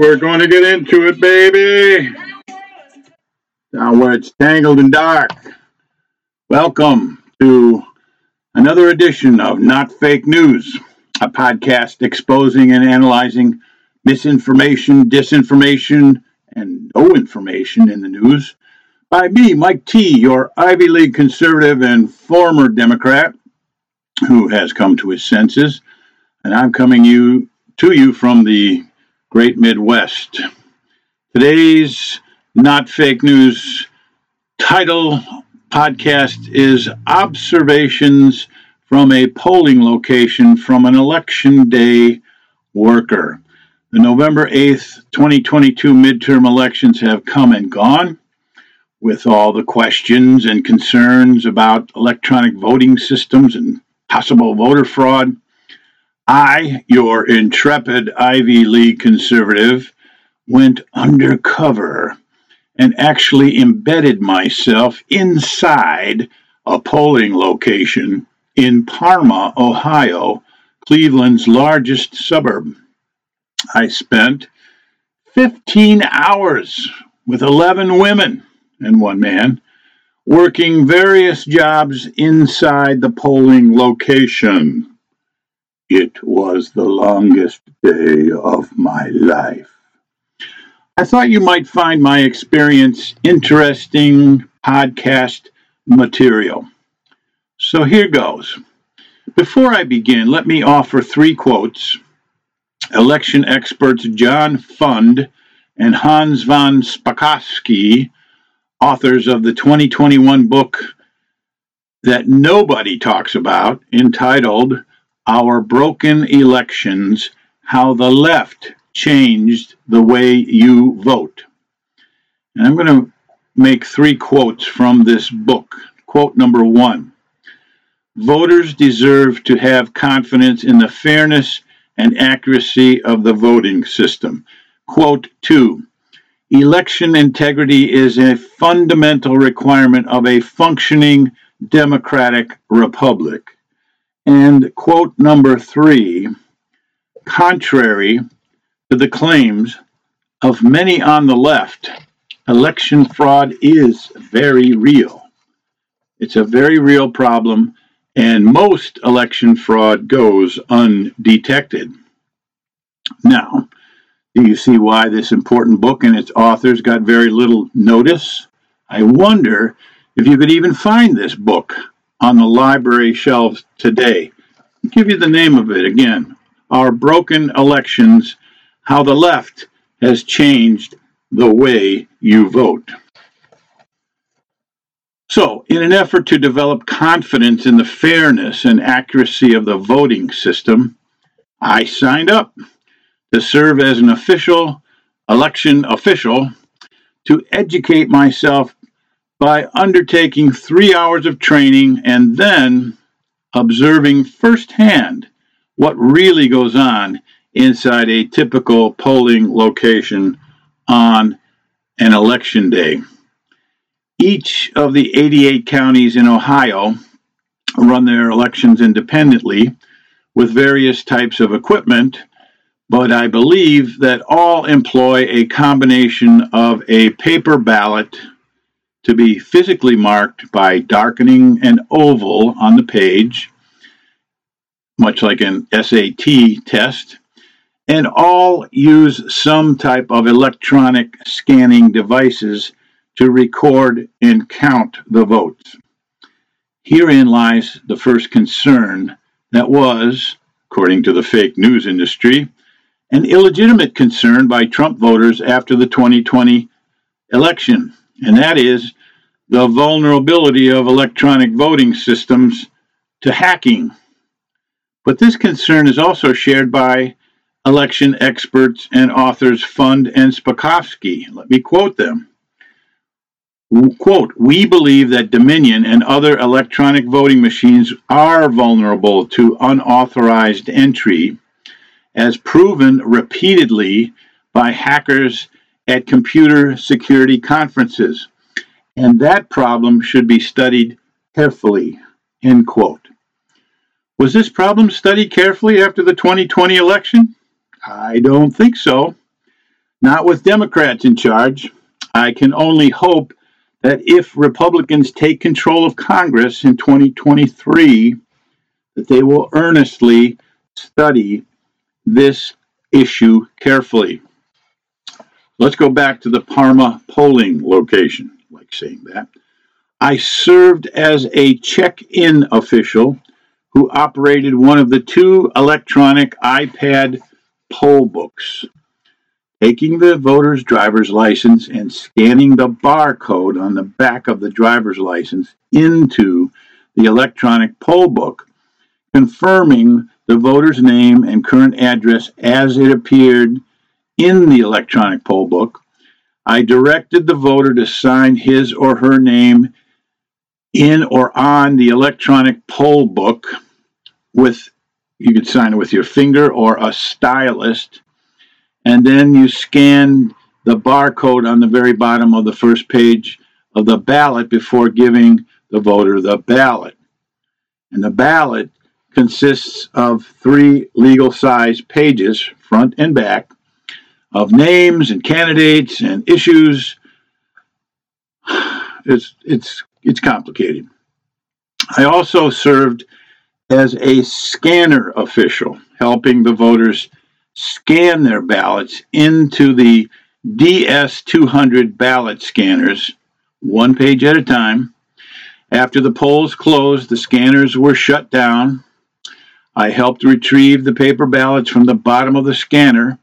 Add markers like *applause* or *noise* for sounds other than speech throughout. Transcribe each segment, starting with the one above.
We're going to get into it, baby. Down where it's tangled and dark. Welcome to another edition of Not Fake News, a podcast exposing and analyzing misinformation, disinformation, and no information in the news by me, Mike T., your Ivy League conservative and former Democrat who has come to his senses. And I'm coming you to you from the great Midwest. Today's Not Fake News title podcast is Observations from a Polling Location from an Election Day Worker. The November 8th, 2022 midterm elections have come and gone with all the questions and concerns about electronic voting systems and possible voter fraud. I, your intrepid Ivy League conservative, went undercover and actually embedded myself inside a polling location in Parma, Ohio, Cleveland's largest suburb. I spent 15 hours with 11 women and one man working various jobs inside the polling location. It was the longest day of my life. I thought you might find my experience interesting podcast material. So here goes. Before I begin, let me offer three quotes. Election experts John Fund and Hans von Spakovsky, authors of the 2021 book that nobody talks about, entitled our broken elections, how the left changed the way you vote. And I'm going to make three quotes from this book. Quote number one Voters deserve to have confidence in the fairness and accuracy of the voting system. Quote two Election integrity is a fundamental requirement of a functioning democratic republic. And quote number three contrary to the claims of many on the left, election fraud is very real. It's a very real problem, and most election fraud goes undetected. Now, do you see why this important book and its authors got very little notice? I wonder if you could even find this book on the library shelves today. I'll give you the name of it again Our Broken Elections How the Left Has Changed the Way You Vote. So, in an effort to develop confidence in the fairness and accuracy of the voting system, I signed up to serve as an official election official to educate myself by undertaking three hours of training and then observing firsthand what really goes on inside a typical polling location on an election day. Each of the 88 counties in Ohio run their elections independently with various types of equipment, but I believe that all employ a combination of a paper ballot to be physically marked by darkening an oval on the page, much like an SAT test, and all use some type of electronic scanning devices to record and count the votes. Herein lies the first concern that was, according to the fake news industry, an illegitimate concern by Trump voters after the 2020 election and that is the vulnerability of electronic voting systems to hacking. But this concern is also shared by election experts and authors Fund and Spakovsky. Let me quote them. Quote, we believe that Dominion and other electronic voting machines are vulnerable to unauthorized entry, as proven repeatedly by hackers at computer security conferences, and that problem should be studied carefully. End quote. Was this problem studied carefully after the 2020 election? I don't think so. Not with Democrats in charge. I can only hope that if Republicans take control of Congress in 2023, that they will earnestly study this issue carefully. Let's go back to the Parma polling location, like saying that. I served as a check in official who operated one of the two electronic iPad poll books. Taking the voter's driver's license and scanning the barcode on the back of the driver's license into the electronic poll book, confirming the voter's name and current address as it appeared in the electronic poll book. I directed the voter to sign his or her name in or on the electronic poll book with you could sign it with your finger or a stylist and then you scan the barcode on the very bottom of the first page of the ballot before giving the voter the ballot and the ballot consists of three legal size pages front and back of names and candidates and issues *sighs* it's it's it's complicated. I also served as a scanner official, helping the voters scan their ballots into the DS200 ballot scanners, one page at a time. After the polls closed, the scanners were shut down. I helped retrieve the paper ballots from the bottom of the scanner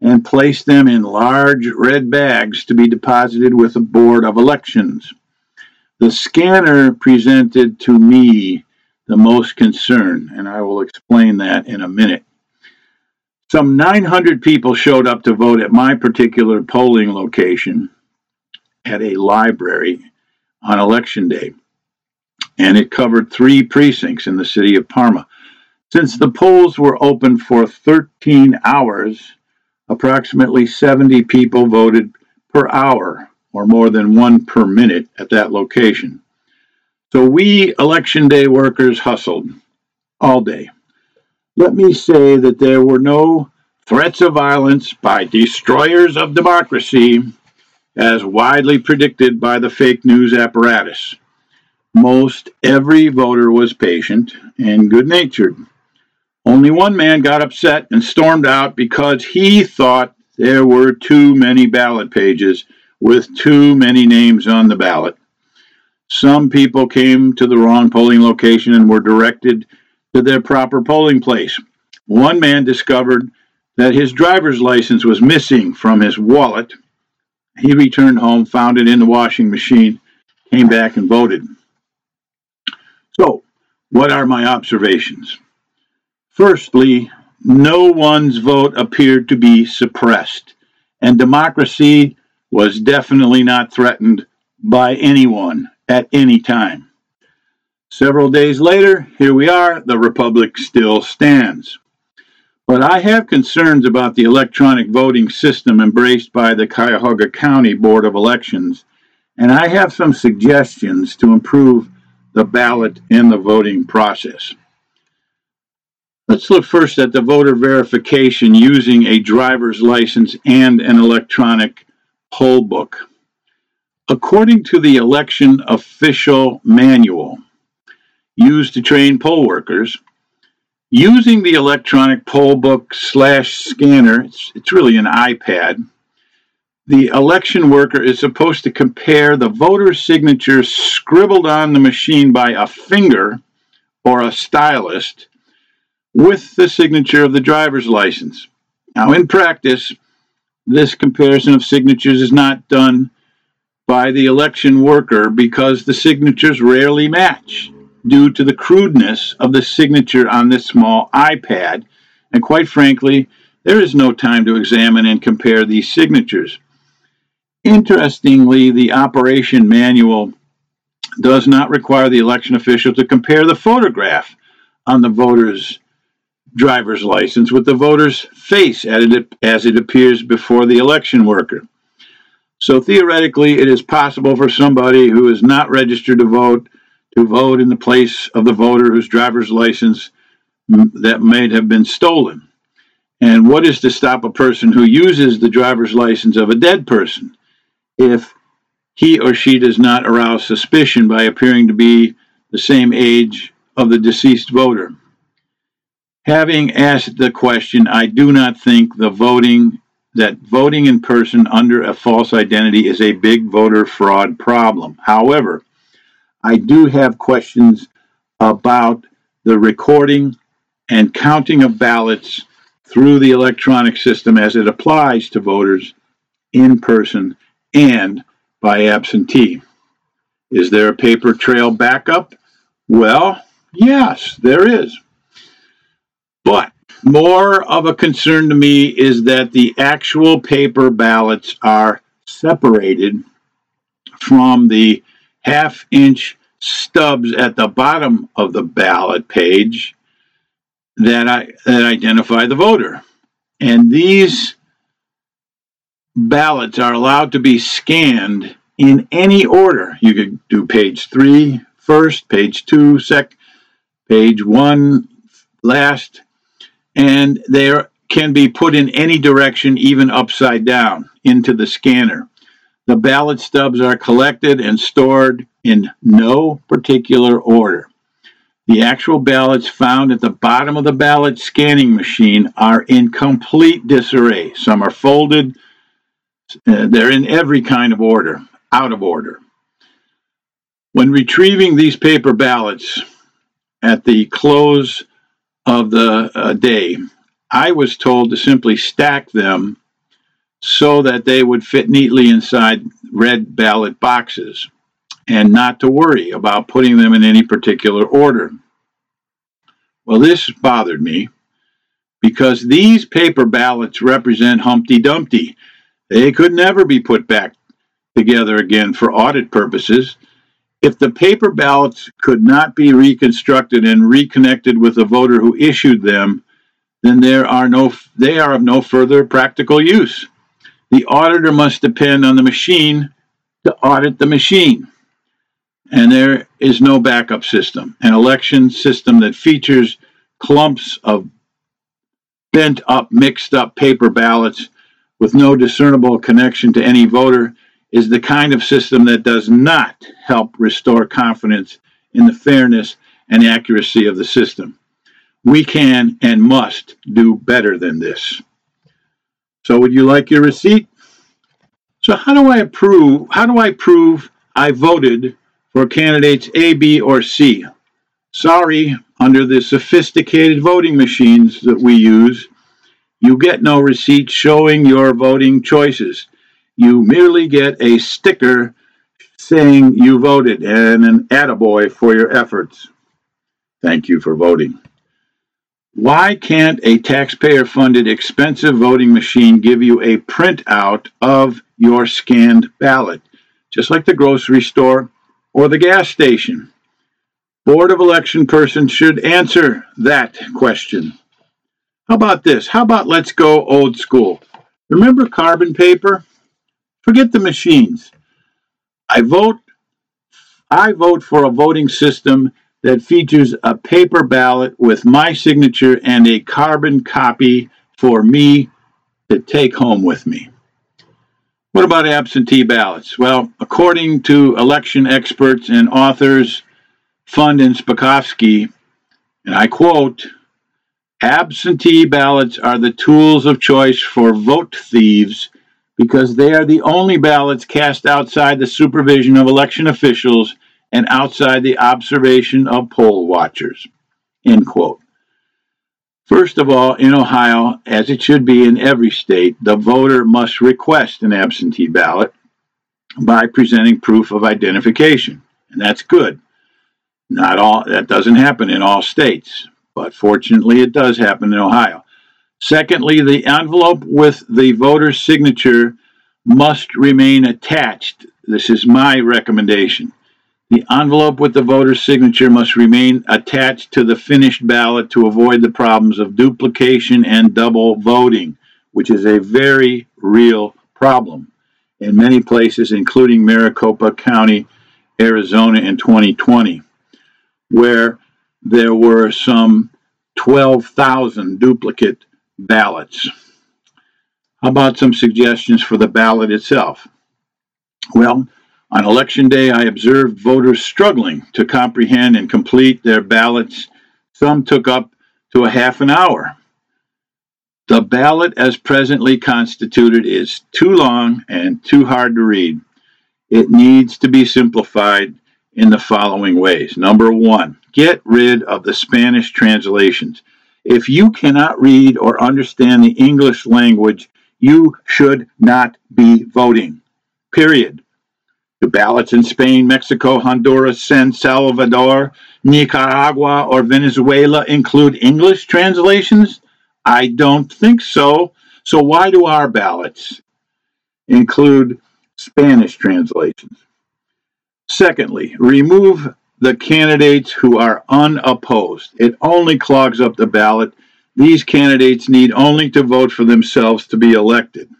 and place them in large red bags to be deposited with the Board of Elections. The scanner presented to me the most concern, and I will explain that in a minute. Some 900 people showed up to vote at my particular polling location at a library on election day, and it covered three precincts in the city of Parma. Since the polls were open for 13 hours, approximately 70 people voted per hour or more than one per minute at that location. So we election day workers hustled all day. Let me say that there were no threats of violence by destroyers of democracy as widely predicted by the fake news apparatus. Most every voter was patient and good natured. Only one man got upset and stormed out because he thought there were too many ballot pages with too many names on the ballot. Some people came to the wrong polling location and were directed to their proper polling place. One man discovered that his driver's license was missing from his wallet. He returned home, found it in the washing machine, came back and voted. So, what are my observations? Firstly, no one's vote appeared to be suppressed, and democracy was definitely not threatened by anyone at any time. Several days later, here we are, the Republic still stands. But I have concerns about the electronic voting system embraced by the Cuyahoga County Board of Elections, and I have some suggestions to improve the ballot and the voting process. Let's look first at the voter verification using a driver's license and an electronic poll book. According to the election official manual used to train poll workers, using the electronic poll book slash scanner, it's, it's really an iPad, the election worker is supposed to compare the voter's signature scribbled on the machine by a finger or a stylist with the signature of the driver's license. Now, in practice, this comparison of signatures is not done by the election worker because the signatures rarely match due to the crudeness of the signature on this small iPad. And quite frankly, there is no time to examine and compare these signatures. Interestingly, the operation manual does not require the election official to compare the photograph on the voter's driver's license with the voter's face as it appears before the election worker. So theoretically, it is possible for somebody who is not registered to vote to vote in the place of the voter whose driver's license mm, that may have been stolen. And what is to stop a person who uses the driver's license of a dead person if he or she does not arouse suspicion by appearing to be the same age of the deceased voter? Having asked the question, I do not think the voting that voting in person under a false identity is a big voter fraud problem. However, I do have questions about the recording and counting of ballots through the electronic system as it applies to voters in person and by absentee. Is there a paper trail backup? Well, yes, there is. But more of a concern to me is that the actual paper ballots are separated from the half inch stubs at the bottom of the ballot page that, I, that identify the voter. And these ballots are allowed to be scanned in any order. You could do page three first, page two, sec, page one last, and they can be put in any direction, even upside down, into the scanner. The ballot stubs are collected and stored in no particular order. The actual ballots found at the bottom of the ballot scanning machine are in complete disarray. Some are folded, uh, they're in every kind of order, out of order. When retrieving these paper ballots at the close of the uh, day, I was told to simply stack them so that they would fit neatly inside red ballot boxes and not to worry about putting them in any particular order. Well, this bothered me because these paper ballots represent Humpty Dumpty. They could never be put back together again for audit purposes. If the paper ballots could not be reconstructed and reconnected with the voter who issued them, then there are no they are of no further practical use. The auditor must depend on the machine to audit the machine and there is no backup system. An election system that features clumps of bent up, mixed up paper ballots with no discernible connection to any voter is the kind of system that does not help restore confidence in the fairness and accuracy of the system. We can and must do better than this. So would you like your receipt? So how do I approve how do I prove I voted for candidates A, B, or C. Sorry, under the sophisticated voting machines that we use, you get no receipt showing your voting choices. You merely get a sticker saying you voted and an attaboy for your efforts. Thank you for voting. Why can't a taxpayer funded expensive voting machine give you a printout of your scanned ballot? Just like the grocery store or the gas station? Board of Election person should answer that question. How about this? How about let's go old school? Remember carbon paper? Forget the machines. I vote I vote for a voting system that features a paper ballot with my signature and a carbon copy for me to take home with me. What about absentee ballots? Well, according to election experts and authors Fund and Spakovsky, and I quote, absentee ballots are the tools of choice for vote thieves because they are the only ballots cast outside the supervision of election officials and outside the observation of poll watchers. End quote. First of all, in Ohio, as it should be in every state, the voter must request an absentee ballot by presenting proof of identification. And that's good. Not all that doesn't happen in all states, but fortunately it does happen in Ohio. Secondly, the envelope with the voter's signature must remain attached. This is my recommendation. The envelope with the voter's signature must remain attached to the finished ballot to avoid the problems of duplication and double voting, which is a very real problem in many places, including Maricopa County, Arizona in 2020, where there were some 12,000 duplicate ballots. How about some suggestions for the ballot itself? Well, on election day, I observed voters struggling to comprehend and complete their ballots. Some took up to a half an hour. The ballot as presently constituted is too long and too hard to read. It needs to be simplified in the following ways. Number one, get rid of the Spanish translations. If you cannot read or understand the English language, you should not be voting. Period. Do ballots in Spain, Mexico, Honduras, San Salvador, Nicaragua, or Venezuela include English translations? I don't think so. So why do our ballots include Spanish translations? Secondly, remove the candidates who are unopposed. It only clogs up the ballot. These candidates need only to vote for themselves to be elected.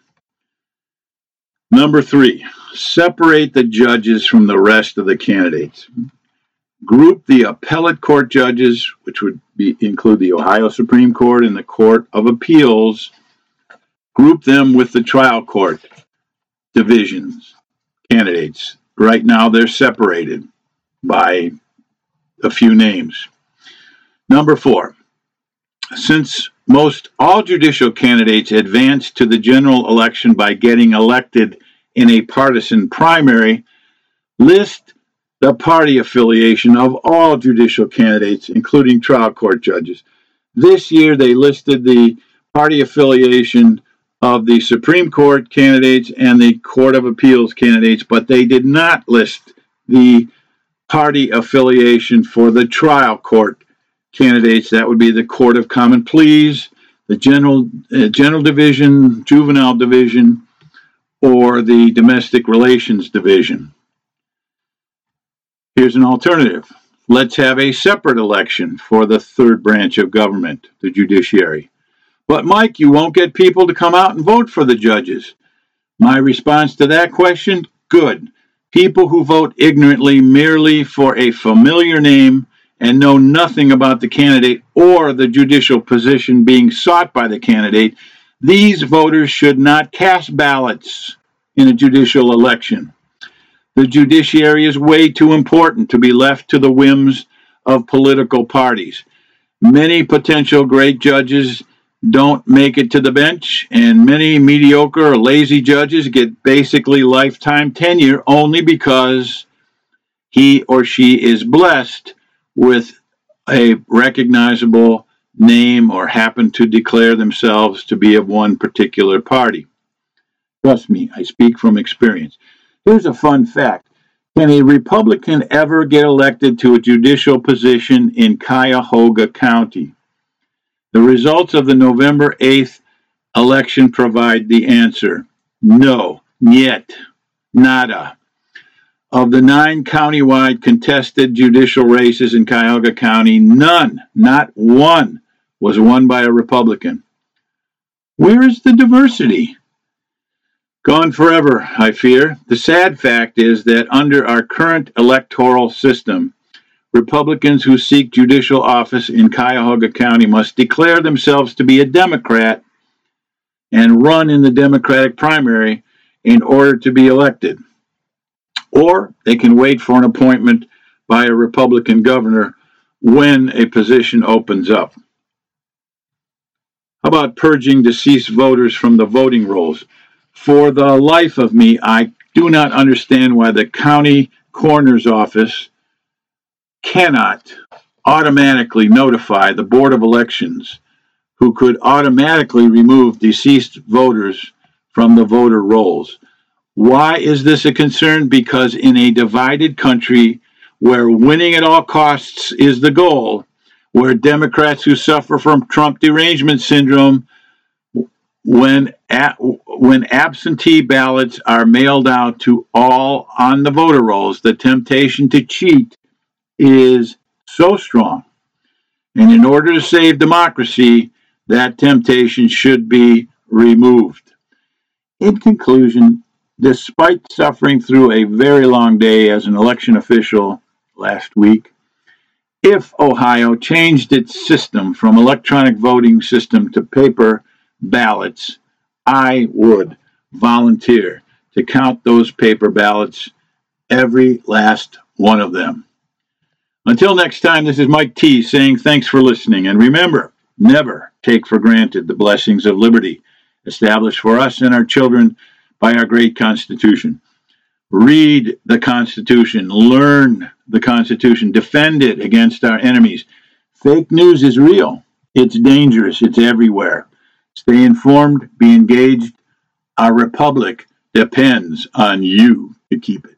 Number three, separate the judges from the rest of the candidates. Group the appellate court judges, which would be, include the Ohio Supreme Court and the Court of Appeals, group them with the trial court divisions candidates. Right now, they're separated by a few names. Number four, since most all judicial candidates advance to the general election by getting elected in a partisan primary, list the party affiliation of all judicial candidates, including trial court judges. This year, they listed the party affiliation of the Supreme Court candidates and the Court of Appeals candidates, but they did not list the party affiliation for the trial court candidates. That would be the Court of Common Pleas, the General uh, General Division, Juvenile Division, or the Domestic Relations Division. Here's an alternative. Let's have a separate election for the third branch of government, the judiciary. But, Mike, you won't get people to come out and vote for the judges. My response to that question good. People who vote ignorantly merely for a familiar name and know nothing about the candidate or the judicial position being sought by the candidate, these voters should not cast ballots in a judicial election. The judiciary is way too important to be left to the whims of political parties. Many potential great judges don't make it to the bench, and many mediocre or lazy judges get basically lifetime tenure only because he or she is blessed with a recognizable name or happen to declare themselves to be of one particular party. Trust me, I speak from experience. Here's a fun fact Can a Republican ever get elected to a judicial position in Cuyahoga County? The results of the November 8th election provide the answer. No, yet, nada. Of the nine countywide contested judicial races in Cuyahoga County, none, not one, was won by a Republican. Where is the diversity? Gone forever, I fear. The sad fact is that under our current electoral system, Republicans who seek judicial office in Cuyahoga County must declare themselves to be a Democrat and run in the Democratic primary in order to be elected. Or they can wait for an appointment by a Republican governor when a position opens up. How about purging deceased voters from the voting rolls? For the life of me, I do not understand why the county coroner's office cannot automatically notify the Board of Elections, who could automatically remove deceased voters from the voter rolls. Why is this a concern? Because in a divided country where winning at all costs is the goal, where Democrats who suffer from Trump derangement syndrome, when at, when absentee ballots are mailed out to all on the voter rolls, the temptation to cheat is so strong. And in order to save democracy, that temptation should be removed. In conclusion, despite suffering through a very long day as an election official last week, if Ohio changed its system from electronic voting system to paper, ballots, I would volunteer to count those paper ballots, every last one of them. Until next time, this is Mike T saying thanks for listening. And remember, never take for granted the blessings of liberty established for us and our children by our great Constitution. Read the Constitution, learn the Constitution, defend it against our enemies. Fake news is real, it's dangerous, it's everywhere. Stay informed, be engaged. Our republic depends on you to keep it.